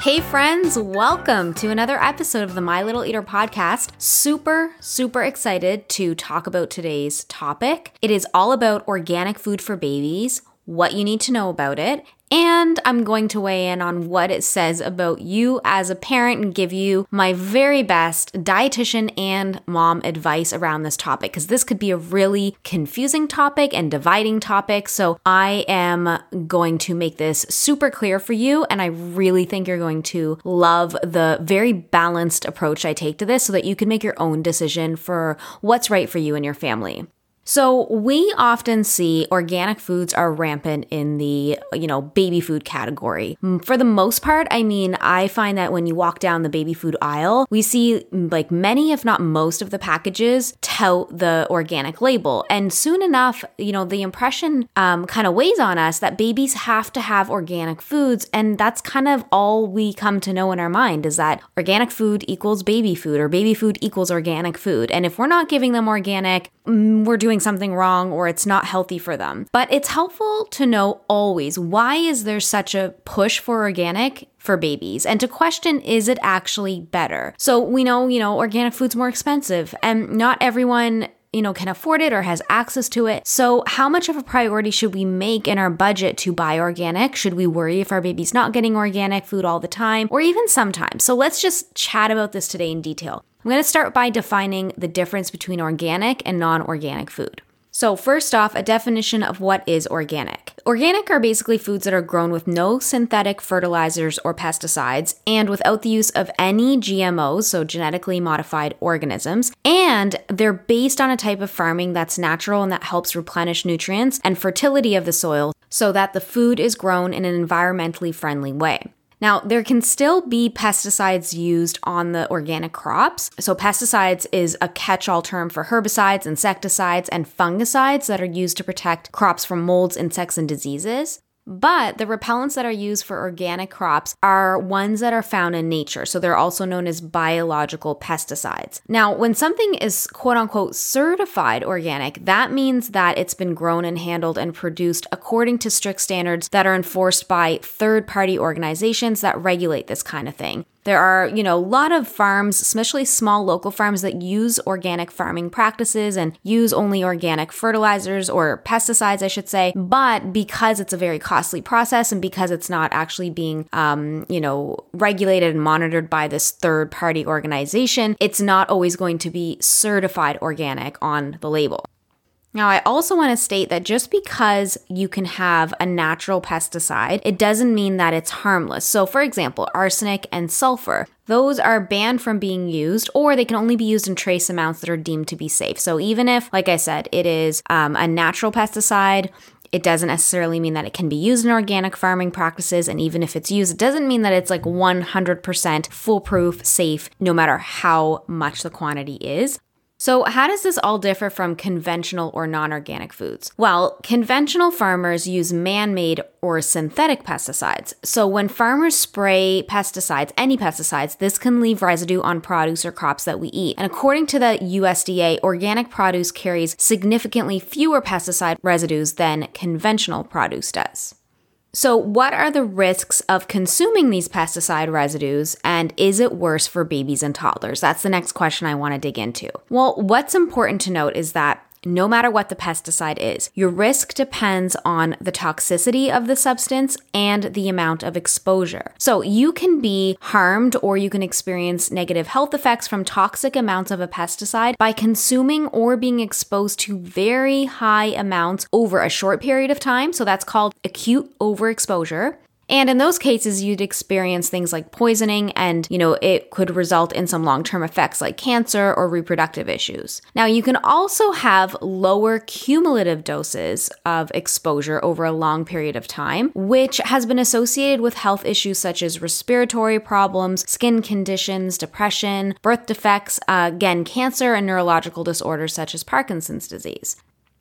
Hey, friends, welcome to another episode of the My Little Eater podcast. Super, super excited to talk about today's topic. It is all about organic food for babies, what you need to know about it, and I'm going to weigh in on what it says about you as a parent and give you my very best dietitian and mom advice around this topic because this could be a really confusing topic and dividing topic. So I am going to make this super clear for you. And I really think you're going to love the very balanced approach I take to this so that you can make your own decision for what's right for you and your family. So we often see organic foods are rampant in the, you know, baby food category. Mm, for the most part, I mean, I find that when you walk down the baby food aisle, we see mm, like many, if not most of the packages tout the organic label. And soon enough, you know, the impression um, kind of weighs on us that babies have to have organic foods. And that's kind of all we come to know in our mind is that organic food equals baby food or baby food equals organic food. And if we're not giving them organic, we're doing something wrong or it's not healthy for them. But it's helpful to know always why is there such a push for organic for babies and to question is it actually better. So we know, you know, organic food's more expensive and not everyone you know, can afford it or has access to it. So, how much of a priority should we make in our budget to buy organic? Should we worry if our baby's not getting organic food all the time or even sometimes? So, let's just chat about this today in detail. I'm going to start by defining the difference between organic and non organic food. So, first off, a definition of what is organic. Organic are basically foods that are grown with no synthetic fertilizers or pesticides and without the use of any GMOs, so genetically modified organisms. And they're based on a type of farming that's natural and that helps replenish nutrients and fertility of the soil so that the food is grown in an environmentally friendly way. Now, there can still be pesticides used on the organic crops. So, pesticides is a catch all term for herbicides, insecticides, and fungicides that are used to protect crops from molds, insects, and diseases. But the repellents that are used for organic crops are ones that are found in nature. So they're also known as biological pesticides. Now, when something is quote unquote certified organic, that means that it's been grown and handled and produced according to strict standards that are enforced by third party organizations that regulate this kind of thing. There are, you know, a lot of farms, especially small local farms that use organic farming practices and use only organic fertilizers or pesticides, I should say. But because it's a very costly process and because it's not actually being, um, you know, regulated and monitored by this third party organization, it's not always going to be certified organic on the label. Now, I also want to state that just because you can have a natural pesticide, it doesn't mean that it's harmless. So, for example, arsenic and sulfur, those are banned from being used, or they can only be used in trace amounts that are deemed to be safe. So, even if, like I said, it is um, a natural pesticide, it doesn't necessarily mean that it can be used in organic farming practices. And even if it's used, it doesn't mean that it's like 100% foolproof, safe, no matter how much the quantity is. So, how does this all differ from conventional or non organic foods? Well, conventional farmers use man made or synthetic pesticides. So, when farmers spray pesticides, any pesticides, this can leave residue on produce or crops that we eat. And according to the USDA, organic produce carries significantly fewer pesticide residues than conventional produce does. So, what are the risks of consuming these pesticide residues, and is it worse for babies and toddlers? That's the next question I want to dig into. Well, what's important to note is that no matter what the pesticide is. Your risk depends on the toxicity of the substance and the amount of exposure. So you can be harmed or you can experience negative health effects from toxic amounts of a pesticide by consuming or being exposed to very high amounts over a short period of time. So that's called acute overexposure. And in those cases, you'd experience things like poisoning and, you know, it could result in some long term effects like cancer or reproductive issues. Now, you can also have lower cumulative doses of exposure over a long period of time, which has been associated with health issues such as respiratory problems, skin conditions, depression, birth defects, uh, again, cancer, and neurological disorders such as Parkinson's disease.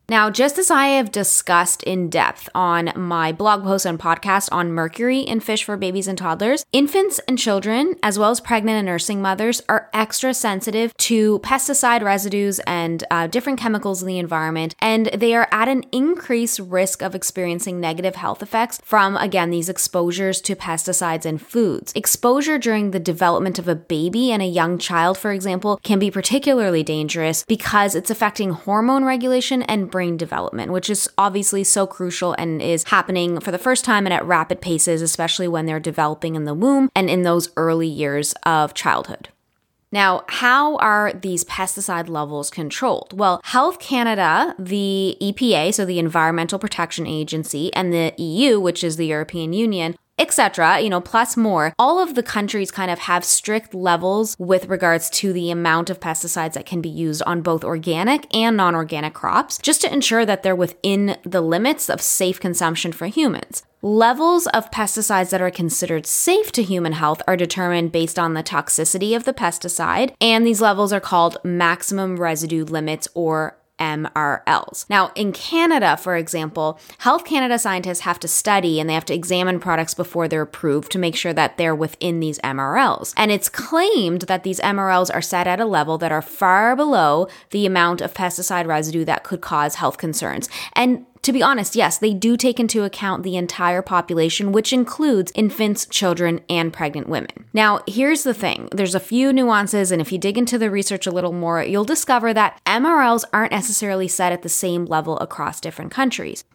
Now, just as I have discussed in depth on my blog post and podcast on mercury in fish for babies and toddlers, infants and children, as well as pregnant and nursing mothers, are extra sensitive to pesticide residues and uh, different chemicals in the environment, and they are at an increased risk of experiencing negative health effects from, again, these exposures to pesticides in foods. Exposure during the development of a baby and a young child, for example, can be particularly dangerous because it's affecting hormone regulation and brain development, which is obviously so crucial and is happening for the first time and at rapid paces, especially when they're developing in the womb and in those early years of childhood. Now, how are these pesticide levels controlled? Well, Health Canada, the EPA, so the Environmental Protection Agency, and the EU, which is the European Union, etc., you know, plus more. All of the countries kind of have strict levels with regards to the amount of pesticides that can be used on both organic and non organic crops, just to ensure that they're within the limits of safe consumption for humans. Levels of pesticides that are considered safe to human health are determined based on the toxicity of the pesticide, and these levels are called maximum residue limits or MRLs. Now, in Canada, for example, Health Canada scientists have to study and they have to examine products before they're approved to make sure that they're within these MRLs. And it's claimed that these MRLs are set at a level that are far below the amount of pesticide residue that could cause health concerns. And to be honest, yes, they do take into account the entire population, which includes infants, children, and pregnant women. Now, here's the thing there's a few nuances, and if you dig into the research a little more, you'll discover that MRLs aren't necessarily set at the same level across different countries.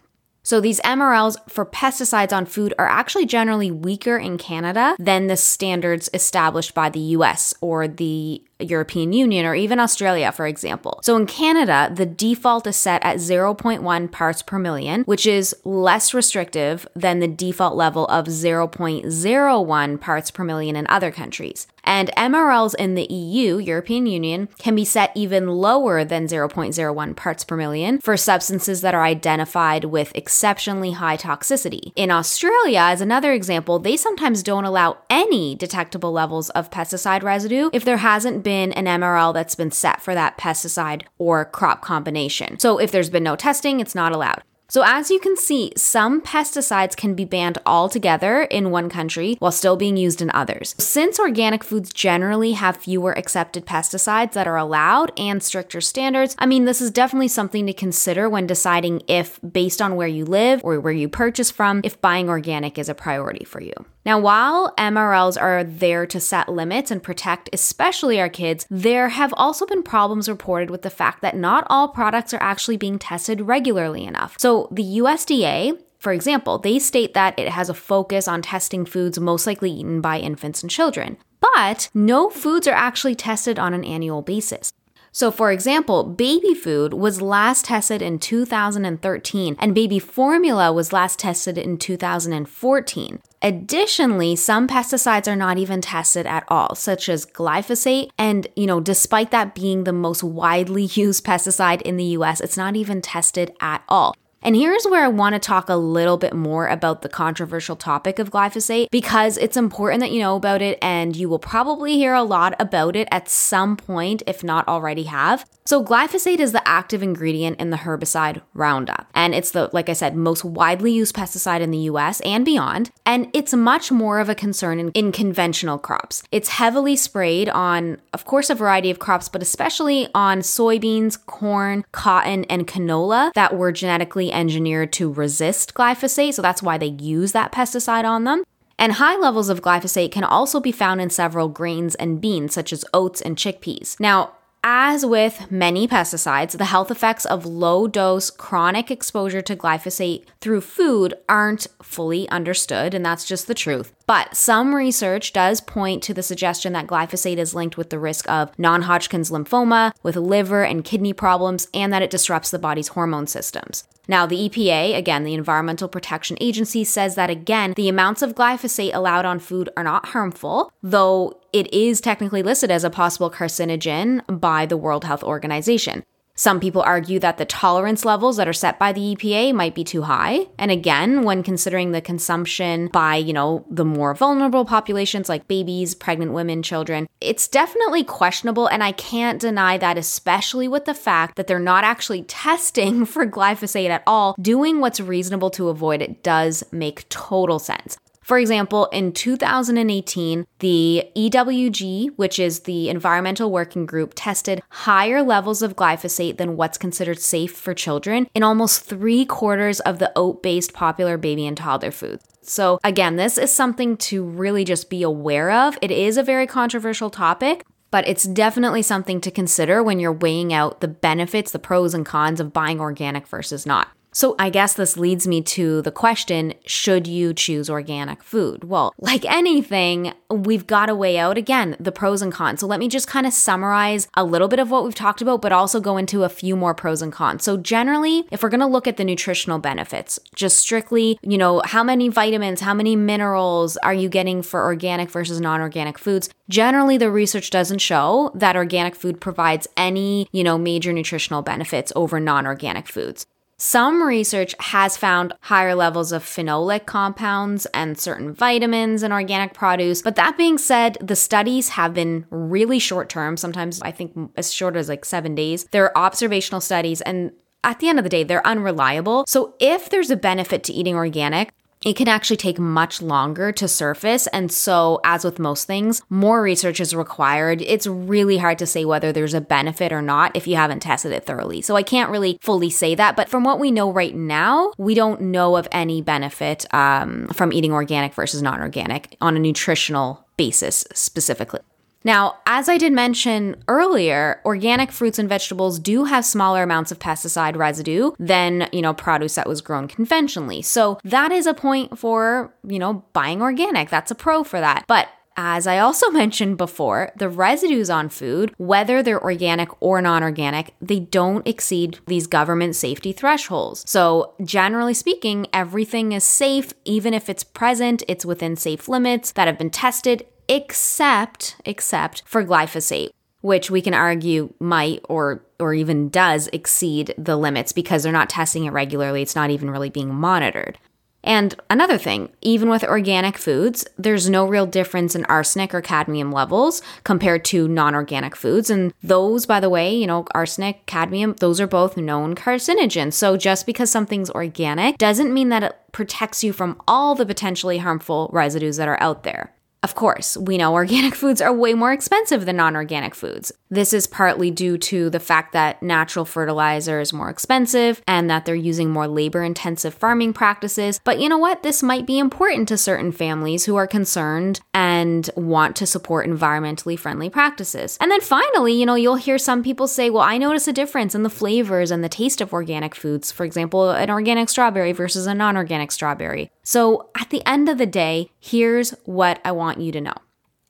So these MRLs for pesticides on food are actually generally weaker in Canada than the standards established by the US or the European Union or even Australia, for example. So in Canada, the default is set at 0.1 parts per million, which is less restrictive than the default level of 0.01 parts per million in other countries. And MRLs in the EU, European Union, can be set even lower than 0.01 parts per million for substances that are identified with exceptionally high toxicity. In Australia, as another example, they sometimes don't allow any detectable levels of pesticide residue if there hasn't been an MRL that's been set for that pesticide or crop combination. So if there's been no testing, it's not allowed. So, as you can see, some pesticides can be banned altogether in one country while still being used in others. Since organic foods generally have fewer accepted pesticides that are allowed and stricter standards, I mean, this is definitely something to consider when deciding if, based on where you live or where you purchase from, if buying organic is a priority for you. Now, while MRLs are there to set limits and protect especially our kids, there have also been problems reported with the fact that not all products are actually being tested regularly enough. So, the USDA for example, they state that it has a focus on testing foods most likely eaten by infants and children. But no foods are actually tested on an annual basis. So, for example, baby food was last tested in 2013, and baby formula was last tested in 2014. Additionally, some pesticides are not even tested at all, such as glyphosate. And, you know, despite that being the most widely used pesticide in the US, it's not even tested at all. And here's where I want to talk a little bit more about the controversial topic of glyphosate because it's important that you know about it and you will probably hear a lot about it at some point, if not already have. So, glyphosate is the active ingredient in the herbicide Roundup. And it's the, like I said, most widely used pesticide in the US and beyond. And it's much more of a concern in, in conventional crops. It's heavily sprayed on, of course, a variety of crops, but especially on soybeans, corn, cotton, and canola that were genetically engineered to resist glyphosate. So, that's why they use that pesticide on them. And high levels of glyphosate can also be found in several grains and beans, such as oats and chickpeas. Now, as with many pesticides, the health effects of low dose chronic exposure to glyphosate through food aren't fully understood, and that's just the truth. But some research does point to the suggestion that glyphosate is linked with the risk of non Hodgkin's lymphoma, with liver and kidney problems, and that it disrupts the body's hormone systems. Now, the EPA, again, the Environmental Protection Agency, says that again, the amounts of glyphosate allowed on food are not harmful, though it is technically listed as a possible carcinogen by the World Health Organization. Some people argue that the tolerance levels that are set by the EPA might be too high. And again, when considering the consumption by, you know, the more vulnerable populations like babies, pregnant women, children, it's definitely questionable. And I can't deny that, especially with the fact that they're not actually testing for glyphosate at all. Doing what's reasonable to avoid it does make total sense. For example, in 2018, the EWG, which is the Environmental Working Group, tested higher levels of glyphosate than what's considered safe for children in almost three quarters of the oat based popular baby and toddler foods. So, again, this is something to really just be aware of. It is a very controversial topic, but it's definitely something to consider when you're weighing out the benefits, the pros and cons of buying organic versus not. So I guess this leads me to the question should you choose organic food? Well, like anything, we've got to weigh out again the pros and cons. So let me just kind of summarize a little bit of what we've talked about, but also go into a few more pros and cons. So generally, if we're going to look at the nutritional benefits, just strictly, you know, how many vitamins, how many minerals are you getting for organic versus non organic foods? Generally, the research doesn't show that organic food provides any, you know, major nutritional benefits over non organic foods. Some research has found higher levels of phenolic compounds and certain vitamins in organic produce. But that being said, the studies have been really short term, sometimes I think as short as like seven days. They're observational studies and at the end of the day, they're unreliable. So, if there's a benefit to eating organic, it can actually take much longer to surface. And so, as with most things, more research is required. It's really hard to say whether there's a benefit or not if you haven't tested it thoroughly. So, I can't really fully say that. But from what we know right now, we don't know of any benefit um, from eating organic versus non organic on a nutritional basis specifically. Now, as I did mention earlier, organic fruits and vegetables do have smaller amounts of pesticide residue than, you know, produce that was grown conventionally. So that is a point for, you know, buying organic. That's a pro for that. But as I also mentioned before, the residues on food, whether they're organic or non organic, they don't exceed these government safety thresholds. So, generally speaking, everything is safe, even if it's present, it's within safe limits that have been tested except except for glyphosate which we can argue might or or even does exceed the limits because they're not testing it regularly it's not even really being monitored and another thing, even with organic foods, there's no real difference in arsenic or cadmium levels compared to non organic foods. And those, by the way, you know, arsenic, cadmium, those are both known carcinogens. So just because something's organic doesn't mean that it protects you from all the potentially harmful residues that are out there. Of course, we know organic foods are way more expensive than non organic foods. This is partly due to the fact that natural fertilizer is more expensive and that they're using more labor intensive farming practices. But you know what? This might be important to certain families who are concerned and want to support environmentally friendly practices. And then finally, you know, you'll hear some people say, well, I notice a difference in the flavors and the taste of organic foods. For example, an organic strawberry versus a non organic strawberry. So at the end of the day, here's what I want you to know.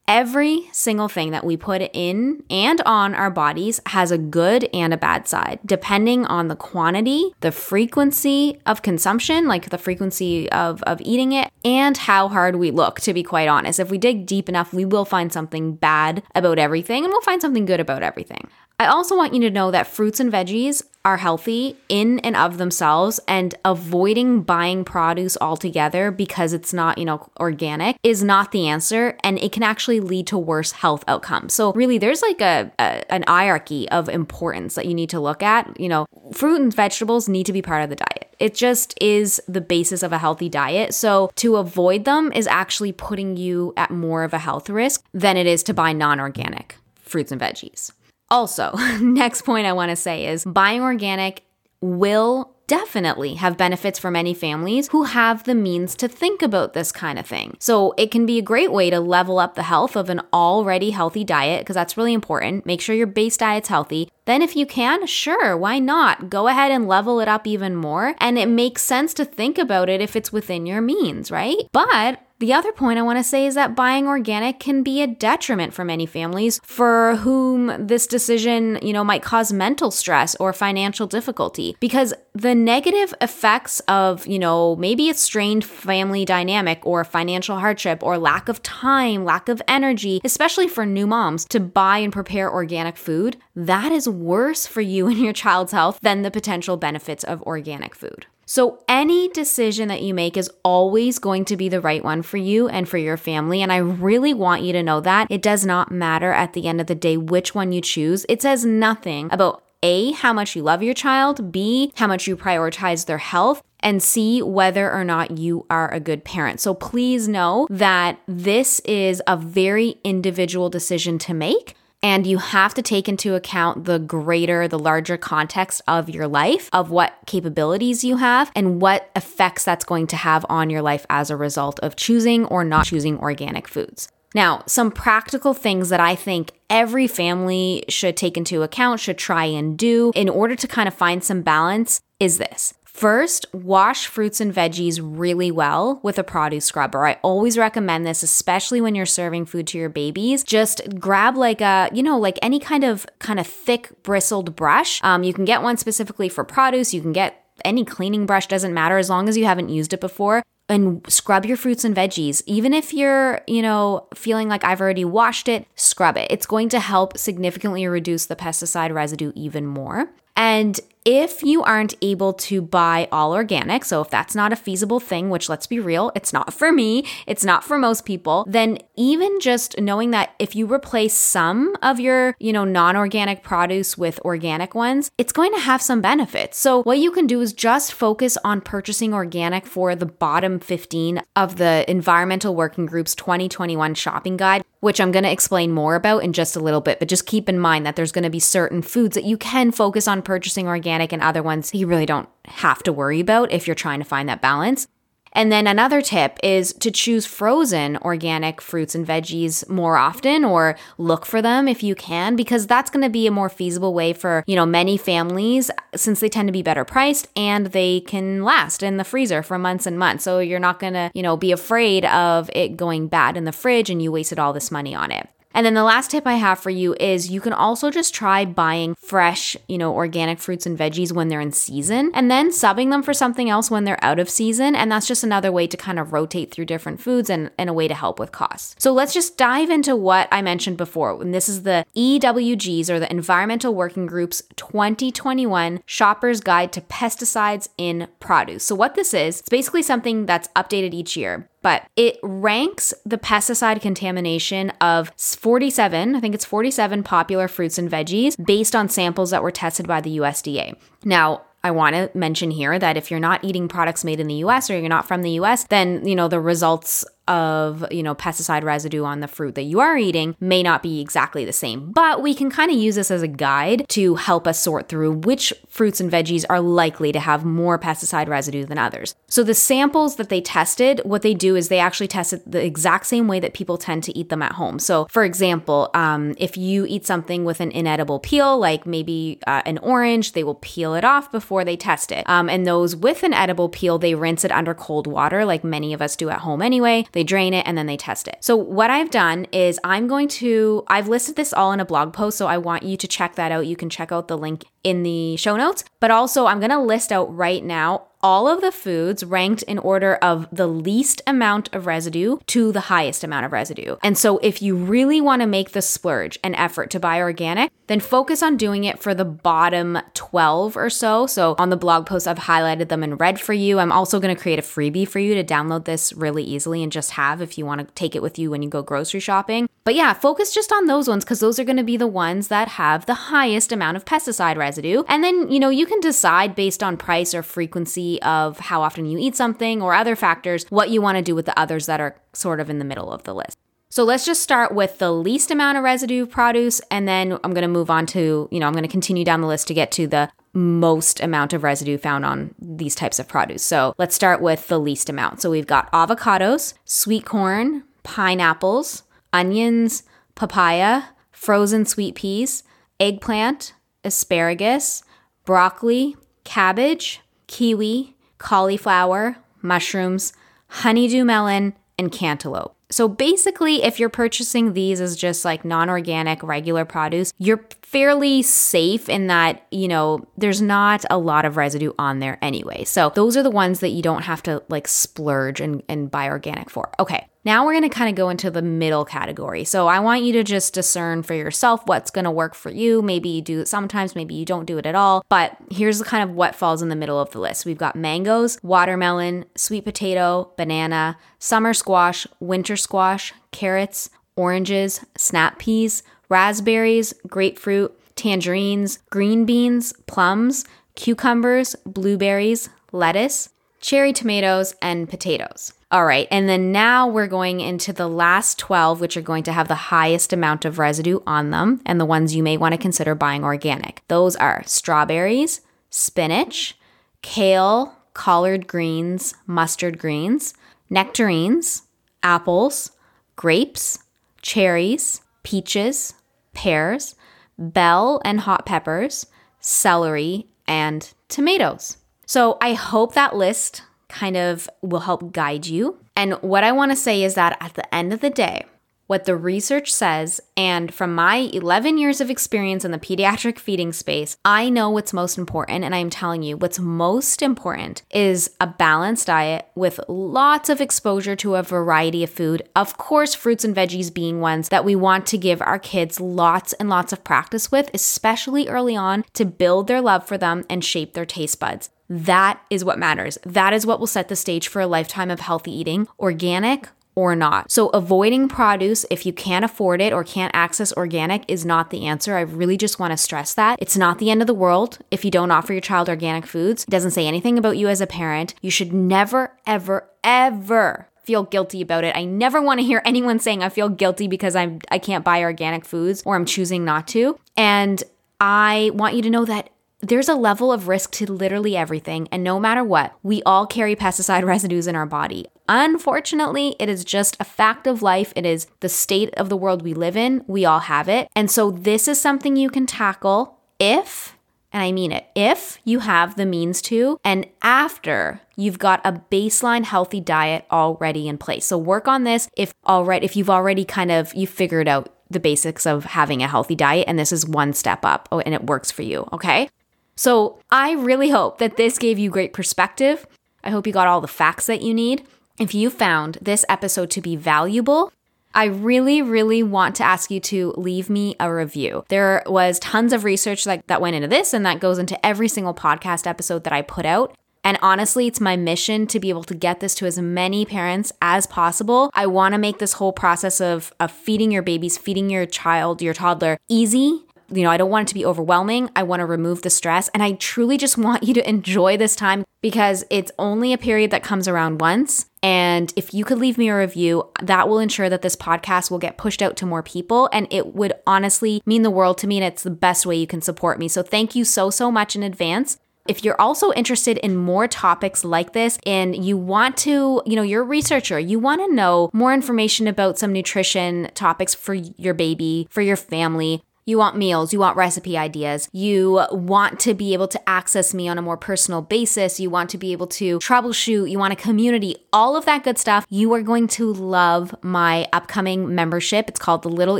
Every single thing that we put in and on our bodies has a good and a bad side, depending on the quantity, the frequency of consumption, like the frequency of, of eating it, and how hard we look, to be quite honest. If we dig deep enough, we will find something bad about everything and we'll find something good about everything. I also want you to know that fruits and veggies are healthy in and of themselves and avoiding buying produce altogether because it's not, you know, organic is not the answer and it can actually lead to worse health outcomes. So really there's like a, a an hierarchy of importance that you need to look at. You know, fruit and vegetables need to be part of the diet. It just is the basis of a healthy diet. So to avoid them is actually putting you at more of a health risk than it is to buy non-organic fruits and veggies. Also, next point I want to say is buying organic will definitely have benefits for many families who have the means to think about this kind of thing. So it can be a great way to level up the health of an already healthy diet because that's really important. Make sure your base diet's healthy. Then, if you can, sure, why not? Go ahead and level it up even more. And it makes sense to think about it if it's within your means, right? But the other point I want to say is that buying organic can be a detriment for many families for whom this decision, you know, might cause mental stress or financial difficulty because the negative effects of, you know, maybe a strained family dynamic or financial hardship or lack of time, lack of energy, especially for new moms to buy and prepare organic food, that is worse for you and your child's health than the potential benefits of organic food. So, any decision that you make is always going to be the right one for you and for your family. And I really want you to know that it does not matter at the end of the day which one you choose. It says nothing about A, how much you love your child, B, how much you prioritize their health, and C, whether or not you are a good parent. So, please know that this is a very individual decision to make. And you have to take into account the greater, the larger context of your life, of what capabilities you have, and what effects that's going to have on your life as a result of choosing or not choosing organic foods. Now, some practical things that I think every family should take into account, should try and do in order to kind of find some balance is this. First, wash fruits and veggies really well with a produce scrubber. I always recommend this, especially when you're serving food to your babies. Just grab like a, you know, like any kind of kind of thick bristled brush. Um, you can get one specifically for produce. You can get any cleaning brush, doesn't matter as long as you haven't used it before and scrub your fruits and veggies. Even if you're, you know, feeling like I've already washed it, scrub it. It's going to help significantly reduce the pesticide residue even more. And if you aren't able to buy all organic, so if that's not a feasible thing, which let's be real, it's not for me, it's not for most people, then even just knowing that if you replace some of your, you know, non-organic produce with organic ones, it's going to have some benefits. So what you can do is just focus on purchasing organic for the bottom 15 of the Environmental Working Group's 2021 shopping guide, which I'm going to explain more about in just a little bit, but just keep in mind that there's going to be certain foods that you can focus on purchasing organic organic and other ones you really don't have to worry about if you're trying to find that balance. And then another tip is to choose frozen organic fruits and veggies more often or look for them if you can because that's going to be a more feasible way for, you know, many families since they tend to be better priced and they can last in the freezer for months and months. So you're not going to, you know, be afraid of it going bad in the fridge and you wasted all this money on it. And then the last tip I have for you is you can also just try buying fresh, you know, organic fruits and veggies when they're in season and then subbing them for something else when they're out of season. And that's just another way to kind of rotate through different foods and, and a way to help with costs. So let's just dive into what I mentioned before. And this is the EWG's or the Environmental Working Group's 2021 Shopper's Guide to Pesticides in Produce. So what this is, it's basically something that's updated each year but it ranks the pesticide contamination of 47, I think it's 47 popular fruits and veggies based on samples that were tested by the USDA. Now, I want to mention here that if you're not eating products made in the US or you're not from the US, then, you know, the results of, you know, pesticide residue on the fruit that you are eating may not be exactly the same. But we can kind of use this as a guide to help us sort through which fruits and veggies are likely to have more pesticide residue than others. So the samples that they tested, what they do is they actually test it the exact same way that people tend to eat them at home. So for example, um, if you eat something with an inedible peel, like maybe uh, an orange, they will peel it off before they test it. Um, and those with an edible peel, they rinse it under cold water, like many of us do at home anyway they drain it, and then they test it. So, what I've done is I'm going to, I've listed this all in a blog post, so I want you to check that out. You can check out the link in the show notes, but also I'm going to list out right now all of the foods ranked in order of the least amount of residue to the highest amount of residue. And so, if you really want to make the splurge an effort to buy organic, then focus on doing it for the bottom 12 or so. So, on the blog post, I've highlighted them in red for you. I'm also going to create a freebie for you to download this really easily and just have if you want to take it with you when you go grocery shopping. But yeah, focus just on those ones because those are going to be the ones that have the highest amount of pesticide residue. And then, you know, you can decide based on price or frequency of how often you eat something or other factors, what you want to do with the others that are sort of in the middle of the list. So let's just start with the least amount of residue produce, and then I'm going to move on to, you know, I'm going to continue down the list to get to the most amount of residue found on these types of produce. So let's start with the least amount. So we've got avocados, sweet corn, pineapples, onions, papaya, frozen sweet peas, eggplant, asparagus, broccoli, cabbage, kiwi, cauliflower, mushrooms, honeydew melon, and cantaloupe. So basically, if you're purchasing these as just like non organic, regular produce, you're fairly safe in that, you know, there's not a lot of residue on there anyway. So those are the ones that you don't have to like splurge and, and buy organic for. Okay. Now we're going to kind of go into the middle category. So I want you to just discern for yourself what's going to work for you. Maybe you do it sometimes, maybe you don't do it at all. But here's the kind of what falls in the middle of the list. We've got mangoes, watermelon, sweet potato, banana, summer squash, winter squash, carrots, oranges, snap peas, raspberries, grapefruit, tangerines, green beans, plums, cucumbers, blueberries, lettuce, cherry tomatoes, and potatoes. All right, and then now we're going into the last 12, which are going to have the highest amount of residue on them, and the ones you may want to consider buying organic. Those are strawberries, spinach, kale, collard greens, mustard greens, nectarines, apples, grapes, cherries, peaches, pears, bell and hot peppers, celery, and tomatoes. So I hope that list kind of will help guide you. And what I want to say is that at the end of the day, what the research says, and from my 11 years of experience in the pediatric feeding space, I know what's most important. And I'm telling you, what's most important is a balanced diet with lots of exposure to a variety of food. Of course, fruits and veggies being ones that we want to give our kids lots and lots of practice with, especially early on to build their love for them and shape their taste buds. That is what matters. That is what will set the stage for a lifetime of healthy eating, organic or not. So, avoiding produce if you can't afford it or can't access organic is not the answer. I really just want to stress that. It's not the end of the world if you don't offer your child organic foods. It doesn't say anything about you as a parent. You should never, ever, ever feel guilty about it. I never want to hear anyone saying I feel guilty because I'm I can't buy organic foods or I'm choosing not to. And I want you to know that there's a level of risk to literally everything, and no matter what, we all carry pesticide residues in our body. Unfortunately, it is just a fact of life. It is the state of the world we live in. We all have it. And so, this is something you can tackle if, and I mean it, if you have the means to, and after you've got a baseline healthy diet already in place. So, work on this if already, if you've already kind of, you figured out the basics of having a healthy diet, and this is one step up, oh, and it works for you, okay? So I really hope that this gave you great perspective. I hope you got all the facts that you need. If you found this episode to be valuable, I really, really want to ask you to leave me a review. There was tons of research that, that went into this, and that goes into every single podcast episode that I put out. And honestly, it's my mission to be able to get this to as many parents as possible. I want to make this whole process of, of feeding your babies, feeding your child, your toddler easy you know, I don't want it to be overwhelming. I want to remove the stress. And I truly just want you to enjoy this time because it's only a period that comes around once. And if you could leave me a review, that will ensure that this podcast will get pushed out to more people. And it would honestly mean the world to me. And it's the best way you can support me. So thank you so, so much in advance. If you're also interested in more topics like this and you want to, you know, you're a researcher, you want to know more information about some nutrition topics for your baby, for your family, you want meals, you want recipe ideas, you want to be able to access me on a more personal basis, you want to be able to troubleshoot, you want a community, all of that good stuff. You are going to love my upcoming membership. It's called the Little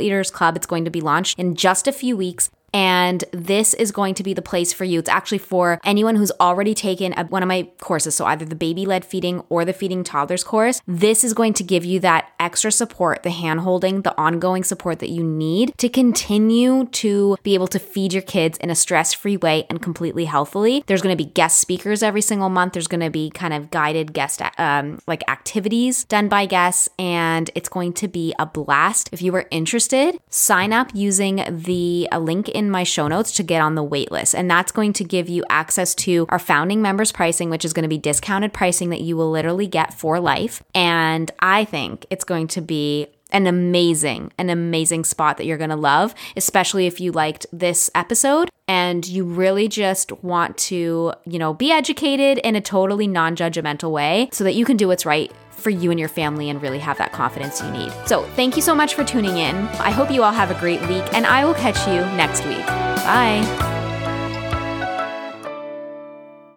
Eaters Club. It's going to be launched in just a few weeks. And this is going to be the place for you. It's actually for anyone who's already taken a, one of my courses. So either the baby led feeding or the feeding toddlers course. This is going to give you that extra support, the hand holding, the ongoing support that you need to continue to be able to feed your kids in a stress free way and completely healthily. There's going to be guest speakers every single month. There's going to be kind of guided guest um, like activities done by guests, and it's going to be a blast. If you are interested, sign up using the link in in my show notes to get on the wait list. And that's going to give you access to our founding members pricing, which is going to be discounted pricing that you will literally get for life. And I think it's going to be an amazing, an amazing spot that you're going to love, especially if you liked this episode and you really just want to, you know, be educated in a totally non judgmental way so that you can do what's right for you and your family and really have that confidence you need. So, thank you so much for tuning in. I hope you all have a great week, and I will catch you next week. Bye.